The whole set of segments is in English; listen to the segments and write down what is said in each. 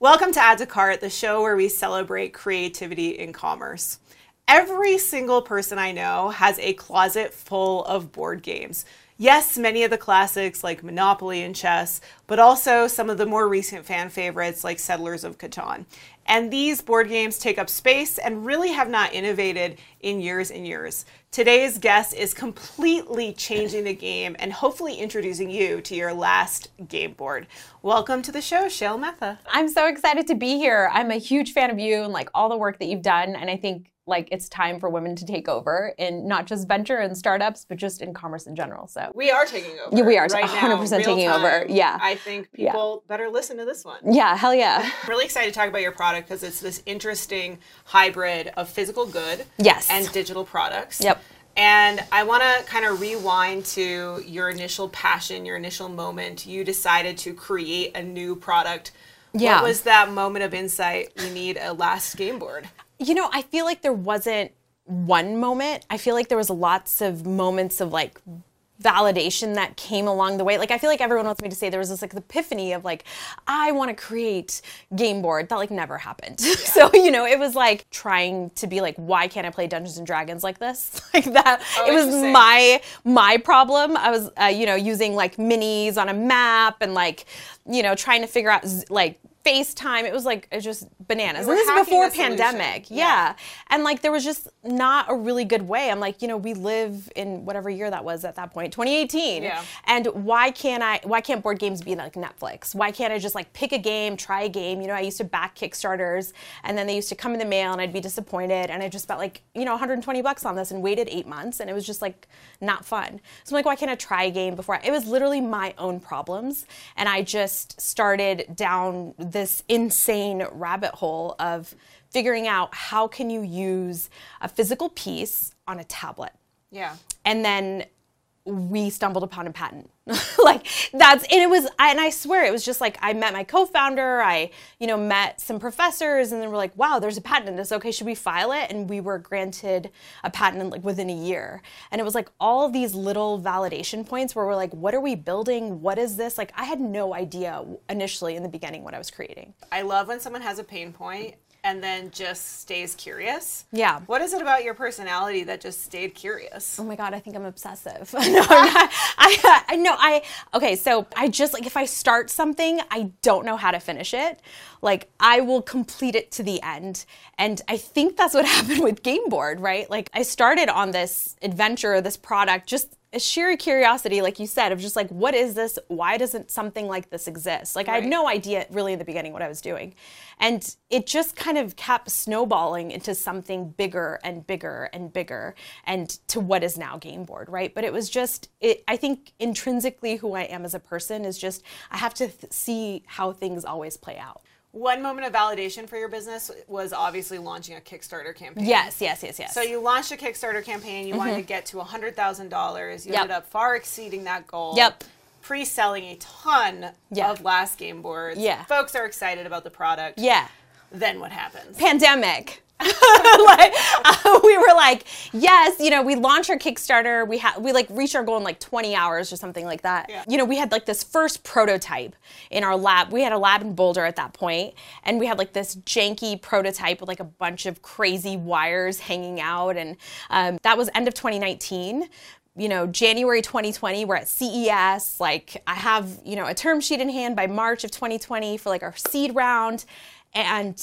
Welcome to Add to Cart, the show where we celebrate creativity in commerce. Every single person I know has a closet full of board games. Yes, many of the classics like Monopoly and chess, but also some of the more recent fan favorites like Settlers of Catan. And these board games take up space and really have not innovated in years and years. Today's guest is completely changing the game and hopefully introducing you to your last game board. Welcome to the show, Shail Mehta. I'm so excited to be here. I'm a huge fan of you and like all the work that you've done. And I think like it's time for women to take over in not just venture and startups, but just in commerce in general. So we are taking over. Yeah, we are right 100% now, taking time. over. Yeah. I think people yeah. better listen to this one. Yeah, hell yeah. I'm really excited to talk about your product because it's this interesting hybrid of physical good yes. and digital products. Yep. And I want to kind of rewind to your initial passion, your initial moment. You decided to create a new product. Yeah. What was that moment of insight? We need a last game board. You know, I feel like there wasn't one moment. I feel like there was lots of moments of like validation that came along the way. Like I feel like everyone wants me to say there was this like epiphany of like I want to create game board that like never happened. Yeah. so you know it was like trying to be like why can't I play Dungeons and Dragons like this like that. Oh, it was my my problem. I was uh, you know using like minis on a map and like you know trying to figure out like FaceTime. It was like it was just bananas. And this is before pandemic. Yeah. yeah. And like there was just not a really good way. I'm like, you know, we live in whatever year that was at that point, 2018. Yeah. And why can't I why can't board games be like Netflix? Why can't I just like pick a game, try a game? You know, I used to back Kickstarters and then they used to come in the mail and I'd be disappointed and I just spent like, you know, 120 bucks on this and waited 8 months and it was just like not fun. So I'm like, why can't I try a game before? I, it was literally my own problems and I just started down this insane rabbit hole of figuring out how can you use a physical piece on a tablet. Yeah. And then we stumbled upon a patent. like that's and it was and I swear it was just like I met my co-founder, I you know met some professors and then we're like, "Wow, there's a patent in this. Okay, should we file it?" And we were granted a patent like within a year. And it was like all these little validation points where we're like, "What are we building? What is this?" Like I had no idea initially in the beginning what I was creating. I love when someone has a pain point and then just stays curious. Yeah. What is it about your personality that just stayed curious? Oh my god, I think I'm obsessive. no, I'm not. I, I no, I okay. So I just like if I start something, I don't know how to finish it. Like I will complete it to the end, and I think that's what happened with Game Board, right? Like I started on this adventure, this product, just a sheer curiosity, like you said, of just like, what is this? Why doesn't something like this exist? Like, right. I had no idea really in the beginning what I was doing. And it just kind of kept snowballing into something bigger and bigger and bigger and to what is now Game Board, right? But it was just, it, I think intrinsically who I am as a person is just, I have to th- see how things always play out. One moment of validation for your business was obviously launching a Kickstarter campaign. Yes, yes, yes, yes. So you launched a Kickstarter campaign. You mm-hmm. wanted to get to $100,000. You yep. ended up far exceeding that goal. Yep. Pre-selling a ton yeah. of last game boards. Yeah. Folks are excited about the product. Yeah. Then what happens? Pandemic. like uh, we were like, yes, you know, we launched our Kickstarter. We had we like reached our goal in like 20 hours or something like that. Yeah. You know, we had like this first prototype in our lab. We had a lab in Boulder at that point, and we had like this janky prototype with like a bunch of crazy wires hanging out, and um, that was end of 2019 you know, January 2020, we're at CES. Like, I have, you know, a term sheet in hand by March of 2020 for like our seed round. And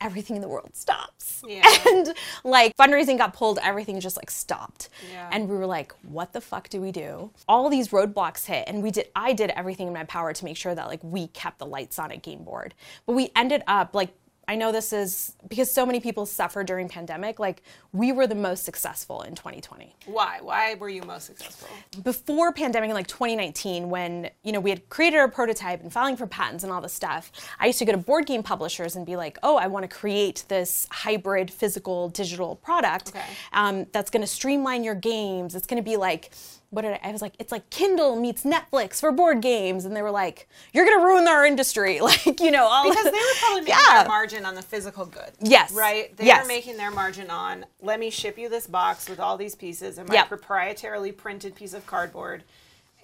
everything in the world stops. Yeah. And like fundraising got pulled, everything just like stopped. Yeah. And we were like, what the fuck do we do? All these roadblocks hit and we did I did everything in my power to make sure that like we kept the lights on at Game Board. But we ended up like I know this is because so many people suffer during pandemic. Like we were the most successful in 2020. Why? Why were you most successful? Before pandemic in like 2019, when you know we had created a prototype and filing for patents and all this stuff, I used to go to board game publishers and be like, "Oh, I want to create this hybrid physical digital product okay. um, that's going to streamline your games. It's going to be like." What did I, I was like, it's like Kindle meets Netflix for board games, and they were like, you're gonna ruin our industry, like you know, all because they were probably making yeah. their margin on the physical good. Yes, right. They yes. were making their margin on let me ship you this box with all these pieces and my yep. proprietarily printed piece of cardboard,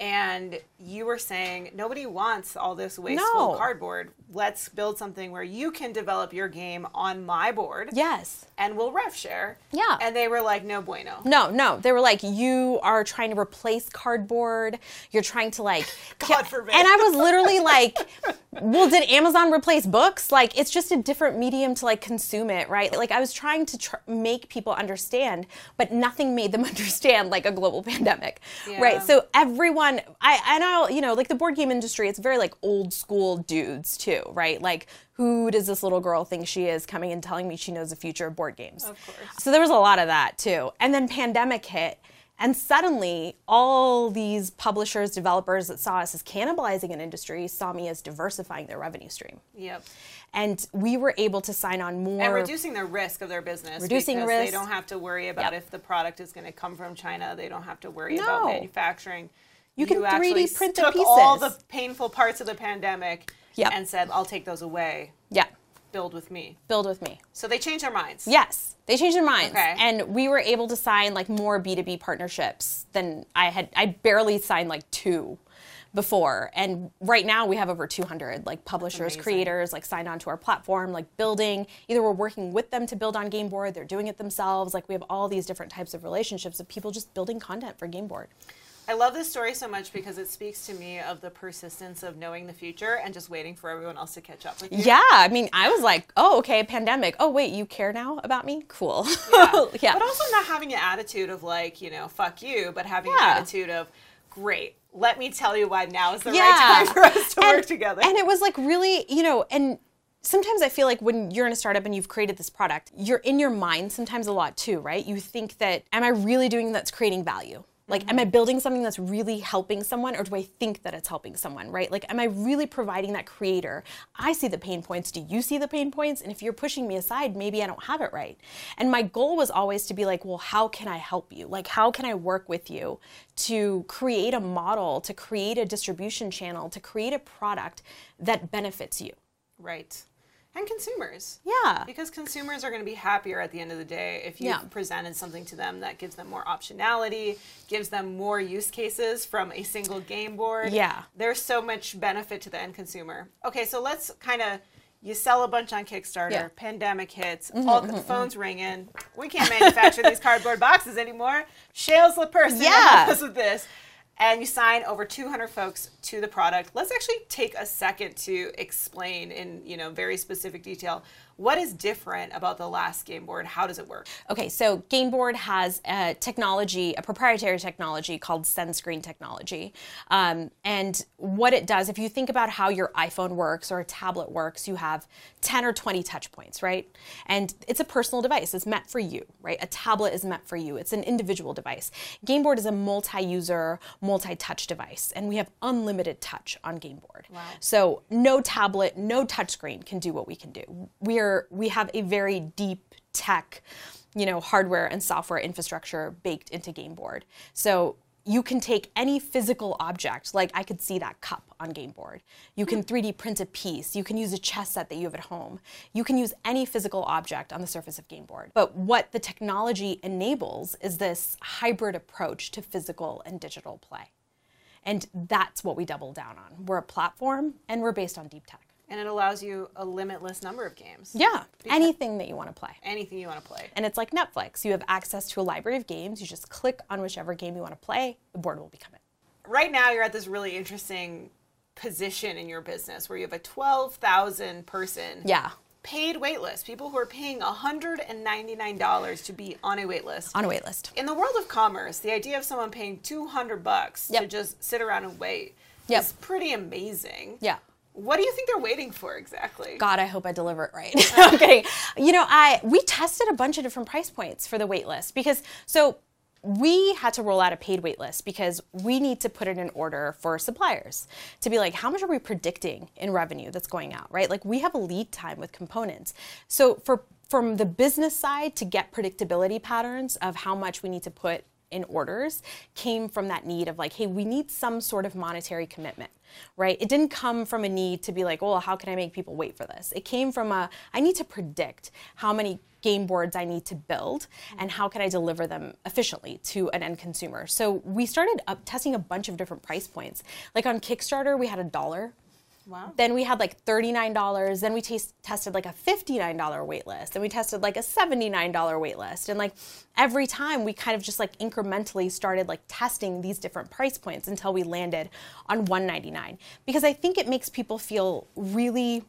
and you were saying nobody wants all this wasteful No. cardboard. Let's build something where you can develop your game on my board Yes. and we'll rev share. Yeah. And they were like, no bueno. No, no. They were like, you are trying to replace cardboard. You're trying to like. God forbid. And I was literally like, well, did Amazon replace books? Like, it's just a different medium to like consume it, right? Like, I was trying to tr- make people understand, but nothing made them understand like a global pandemic, Yeah. right? So everyone, I, I know, you know, like the board game industry, it's very like old school dudes too, right? Like, who does this little girl think she is coming and telling me she knows the future of board games? Of course. So there was a lot of that too. And then pandemic hit. And suddenly, all these publishers, developers that saw us as cannibalizing an industry saw me as diversifying their revenue stream. Yep. And we were able to sign on more. And reducing the risk of their business. Reducing because risk. They don't have to worry about Yep. if the product is going to come from China. They don't have to worry No. about manufacturing. You can 3D actually print the took all the painful parts of the pandemic Yep. and said, "I'll take those away. yeah, Build with me." build with me. So they changed their minds. Yes, they changed their minds, Okay. and we were able to sign like more B two B partnerships than I had. I barely signed like two before, and right now we have over two hundred like publishers, creators like signed onto our platform, like building. Either we're working with them to build on Game Board, they're doing it themselves. Like we have all these different types of relationships of people just building content for Game Board. I love this story so much because it speaks to me of the persistence of knowing the future and just waiting for everyone else to catch up with you. Yeah, I mean, I was like, oh, okay, pandemic. Oh, wait, you care now about me? Cool. Yeah. yeah. But also not having an attitude of like, you know, fuck you, but having Yeah. an attitude of, great, let me tell you why now is the Yeah. right time for us to and, work together. And it was like really, you know, and sometimes I feel like when you're in a startup and you've created this product, you're in your mind sometimes a lot too, right? You think that, am I really doing that's creating value? Like, am mm-hmm. I building something that's really helping someone, or do I think that it's helping someone, right? Like, am I really providing that creator? I see the pain points. Do you see the pain points? And if you're pushing me aside, maybe I don't have it right. And my goal was always to be like, well, how can I help you? Like, how can I work with you to create a model, to create a distribution channel, to create a product that benefits you? right. And consumers. Yeah. Because consumers are going to be happier at the end of the day if you've Yeah. presented something to them that gives them more optionality, gives them more use cases from a single game board. Yeah. There's so much benefit to the end consumer. Okay, so let's kind of you sell a bunch on Kickstarter, Yeah. Mm-hmm, pandemic hits, all the phones ringing. We can't manufacture these cardboard boxes anymore. Shail's the person Yeah. us with this. And you sign over 200 folks to the product. Let's actually take a second to explain in you know very specific detail what is different about the last game board. How does it work? Okay, so game board has a technology, a proprietary technology called SendScreen technology. Um, and what it does, if you think about how your iPhone works or a tablet works, you have 10 or 20 touch points, right? And it's a personal device, it's meant for you, right? A tablet is meant for you, it's an individual device. Game board is a multi user, multi touch device, and we have unlimited touch on Gameboard. Wow. So no tablet, no touchscreen can do what we can do. We're we have a very deep tech, you know, hardware and software infrastructure baked into Gameboard. So you can take any physical object, like I could see that cup on Gameboard. You can hmm. 3D print a piece. You can use a chess set that you have at home. You can use any physical object on the surface of Gameboard. But what the technology enables is this hybrid approach to physical and digital play. And that's what we double down on. We're a platform and we're based on deep tech. And it allows you a limitless number of games. Yeah, anything that you want to play. Anything you want to play. And it's like Netflix. You have access to a library of games. You just click on whichever game you want to play, the board will become it. right now you're at this really interesting position in your business where you have a 12,000 person Yeah, paid waitlist, people who are paying $199 to be on a waitlist. on a wait list. In the world of commerce, the idea of someone paying 200 bucks to just sit around and wait Yep. is pretty amazing. Yeah. What do you think they're waiting for exactly? God, I hope I deliver it right. I'm. You know, I we tested a bunch of different price points for the wait list because so we had to roll out a paid wait list because we need to put it in order for suppliers to be like, how much are we predicting in revenue that's going out, right? Like we have a lead time with components. So for from the business side to get predictability patterns of how much we need to put in orders came from that need of like, hey, we need some sort of monetary commitment. Right? It didn't come from a need to be like, well, how can I make people wait for this? It came from a, I need to predict how many game boards I need to build and how can I deliver them efficiently to an end consumer. So we started up testing a bunch of different price points. Like on Kickstarter, we had a dollar. Wow. Then we had like $39. Then we taste, tested like a $59 wait list. And we tested like a $79 wait list. And like every time we kind of just like incrementally started like testing these different price points until we landed on 199 because I think it makes people feel really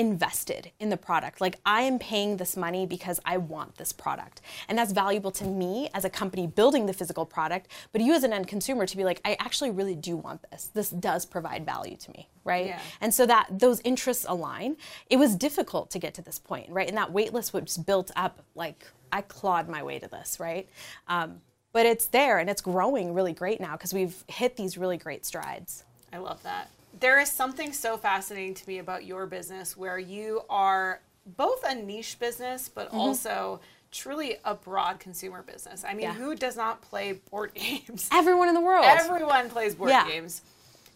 invested in the product. Like I am paying this money because I want this product. And that's valuable to me as a company building the physical product, but you as an end consumer to be like I actually really do want this. This does provide value to me, right? Yeah. And so that those interests align. It was difficult to get to this point, right? And that wait list was built up like I clawed my way to this, right? Um, but it's there and it's growing really great now because we've hit these really great strides. I love that. There is something so fascinating to me about your business where you are both a niche business, but Mm-hmm. also truly a broad consumer business. I mean, Yeah. who does not play board games? Everyone in the world. Everyone plays board Yeah. games.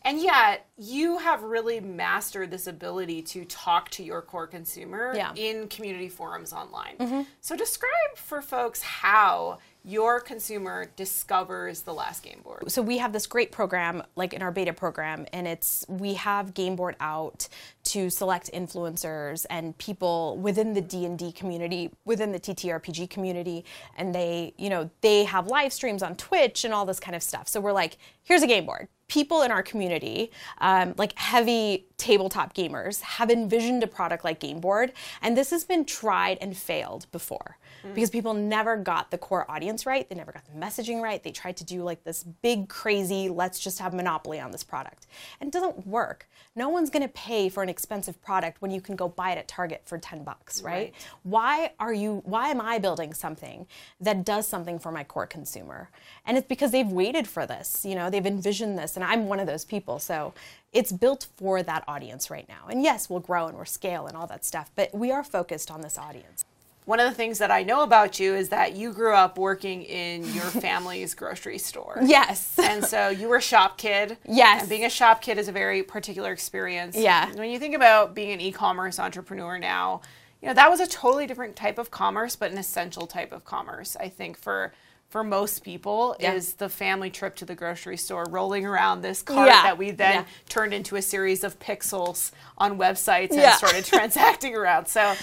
And yet, you have really mastered this ability to talk to your core consumer Yeah. in community forums online. So, describe for folks how your consumer discovers the last game board. so we have this great program like in our beta program and it's we have game board out to select influencers and people within the d&d community within the ttrpg community and they you know they have live streams on twitch and all this kind of stuff so we're like here's a game board people in our community um, like heavy tabletop gamers have envisioned a product like game board and this has been tried and failed before because people never got the core audience right. They never got the messaging right. They tried to do like this big, crazy, let's just have monopoly on this product. And it doesn't work. No one's going to pay for an expensive product when you can go buy it at Target for 10 bucks, right? Right. Why are you, why am I building something that does something for my core consumer? And it's because they've waited for this, you know, they've envisioned this. And I'm one of those people. So it's built for that audience right now. And yes, we'll grow and we'll scale and all that stuff, but we are focused on this audience. One of the things that I know about you is that you grew up working in your family's grocery store. Yes. And so you were a shop kid. Yes. And being a shop kid is a very particular experience. Yeah. When you think about being an e-commerce entrepreneur now, you know, that was a totally different type of commerce, but an essential type of commerce, I think, for for most people Yeah. is the family trip to the grocery store, rolling around this cart Yeah. that we then Yeah. turned into a series of pixels on websites and started transacting around. So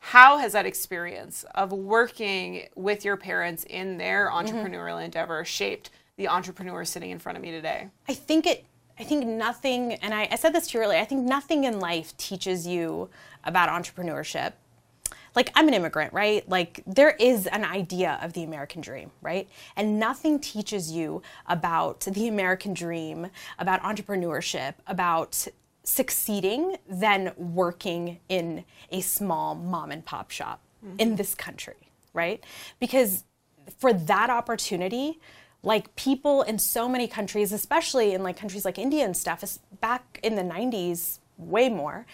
how has that experience of working with your parents in their Mm-hmm. entrepreneurial endeavor shaped the entrepreneur sitting in front of me today? I think it. I think nothing, and I, I said this to you earlier. I think nothing in life teaches you about entrepreneurship. Like I'm an immigrant, right? Like there is an idea of the American dream, right? And nothing teaches you about the American dream, about entrepreneurship, about succeeding than working in a small mom and pop shop in mm-hmm. this country, right? Because for that opportunity, like people in so many countries, especially in like countries like India and stuff, is back in the 90s, way more,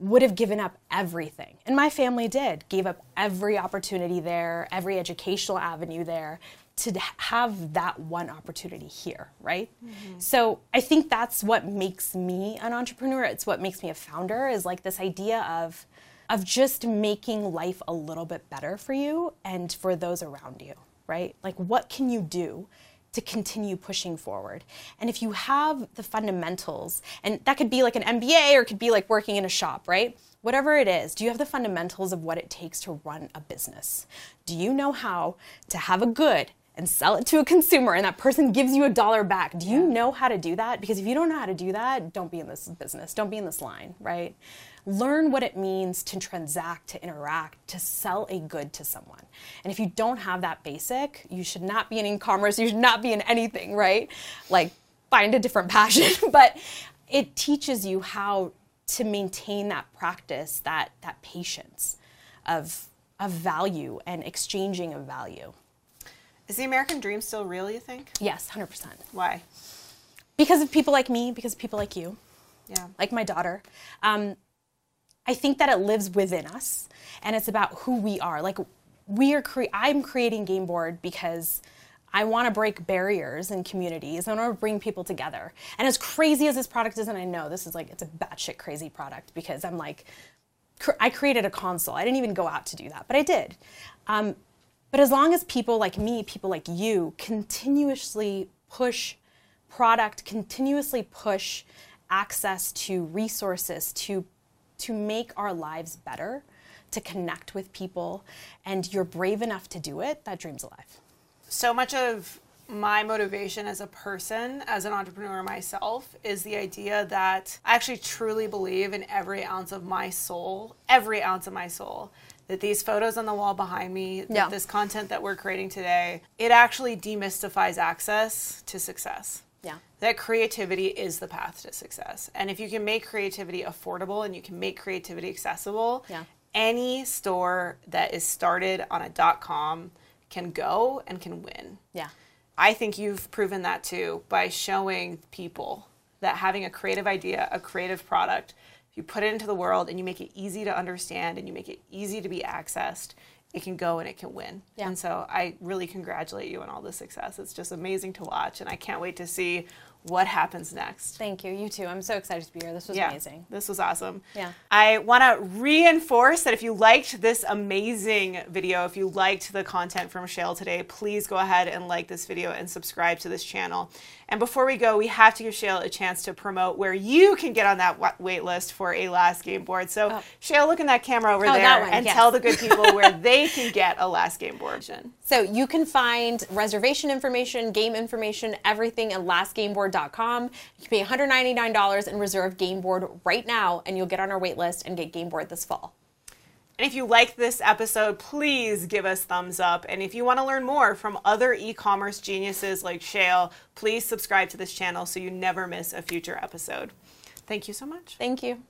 would have given up everything. And my family did, gave up every opportunity there, every educational avenue there to have that one opportunity here, right? Mm-hmm. So I think that's what makes me an entrepreneur. It's what makes me a founder is like this idea of of just making life a little bit better for you and for those around you, right? Like what can you do to continue pushing forward. And if you have the fundamentals, and that could be like an MBA or it could be like working in a shop, right? Whatever it is, do you have the fundamentals of what it takes to run a business? Do you know how to have a good and sell it to a consumer and that person gives you a dollar back? Do you know how to do that? Because if you don't know how to do that, don't be in this business, don't be in this line, right? Learn what it means to transact, to interact, to sell a good to someone. And if you don't have that basic, you should not be in e-commerce, you should not be in anything, right? Like find a different passion, but it teaches you how to maintain that practice, that that patience of of value and exchanging of value. Is the American dream still real, you think? Yes, 100%. Why? Because of people like me, because of people like you. Yeah. like my daughter. Um, I think that it lives within us, and it's about who we are. Like we are. Cre- I'm creating Game Board because I want to break barriers in communities. I want to bring people together. And as crazy as this product is, and I know this is like, it's a batshit crazy product because I'm like, cr- I created a console. I didn't even go out to do that, but I did. Um, but as long as people like me, people like you, continuously push product, continuously push access to resources to to make our lives better, to connect with people, and you're brave enough to do it, that dream's alive. So much of my motivation as a person, as an entrepreneur myself, is the idea that I actually truly believe in every ounce of my soul, every ounce of my soul, that these photos on the wall behind me, Yeah. this content that we're creating today, it actually demystifies access to success. Yeah. That creativity is the path to success. And if you can make creativity affordable and you can make creativity accessible, Yeah. any store that is started on a dot com can go and can win. Yeah. I think you've proven that too by showing people that having a creative idea, a creative product, if you put it into the world and you make it easy to understand and you make it easy to be accessed, it can go and it can win. Yeah. And so I really congratulate you on all the success. It's just amazing to watch and I can't wait to see what happens next. Thank you. You too. I'm so excited to be here. This was Yeah, amazing. This was awesome. Yeah. I want to reinforce that if you liked this amazing video, if you liked the content from Shail today, please go ahead and like this video and subscribe to this channel. And before we go, we have to give Shail a chance to promote where you can get on that wa- wait list for a last game board. So, Oh. Shail, look in that camera over Oh, there one, and yes. tell the good people where they can get a last game board. So you can find reservation information, game information, everything at lastgameboard.com. You can pay $199 and reserve game board right now, and you'll get on our wait list and get game board this fall. And if you like this episode, please give us thumbs up. And if you want to learn more from other e-commerce geniuses like Shail, please subscribe to this channel so you never miss a future episode. Thank you so much. Thank you.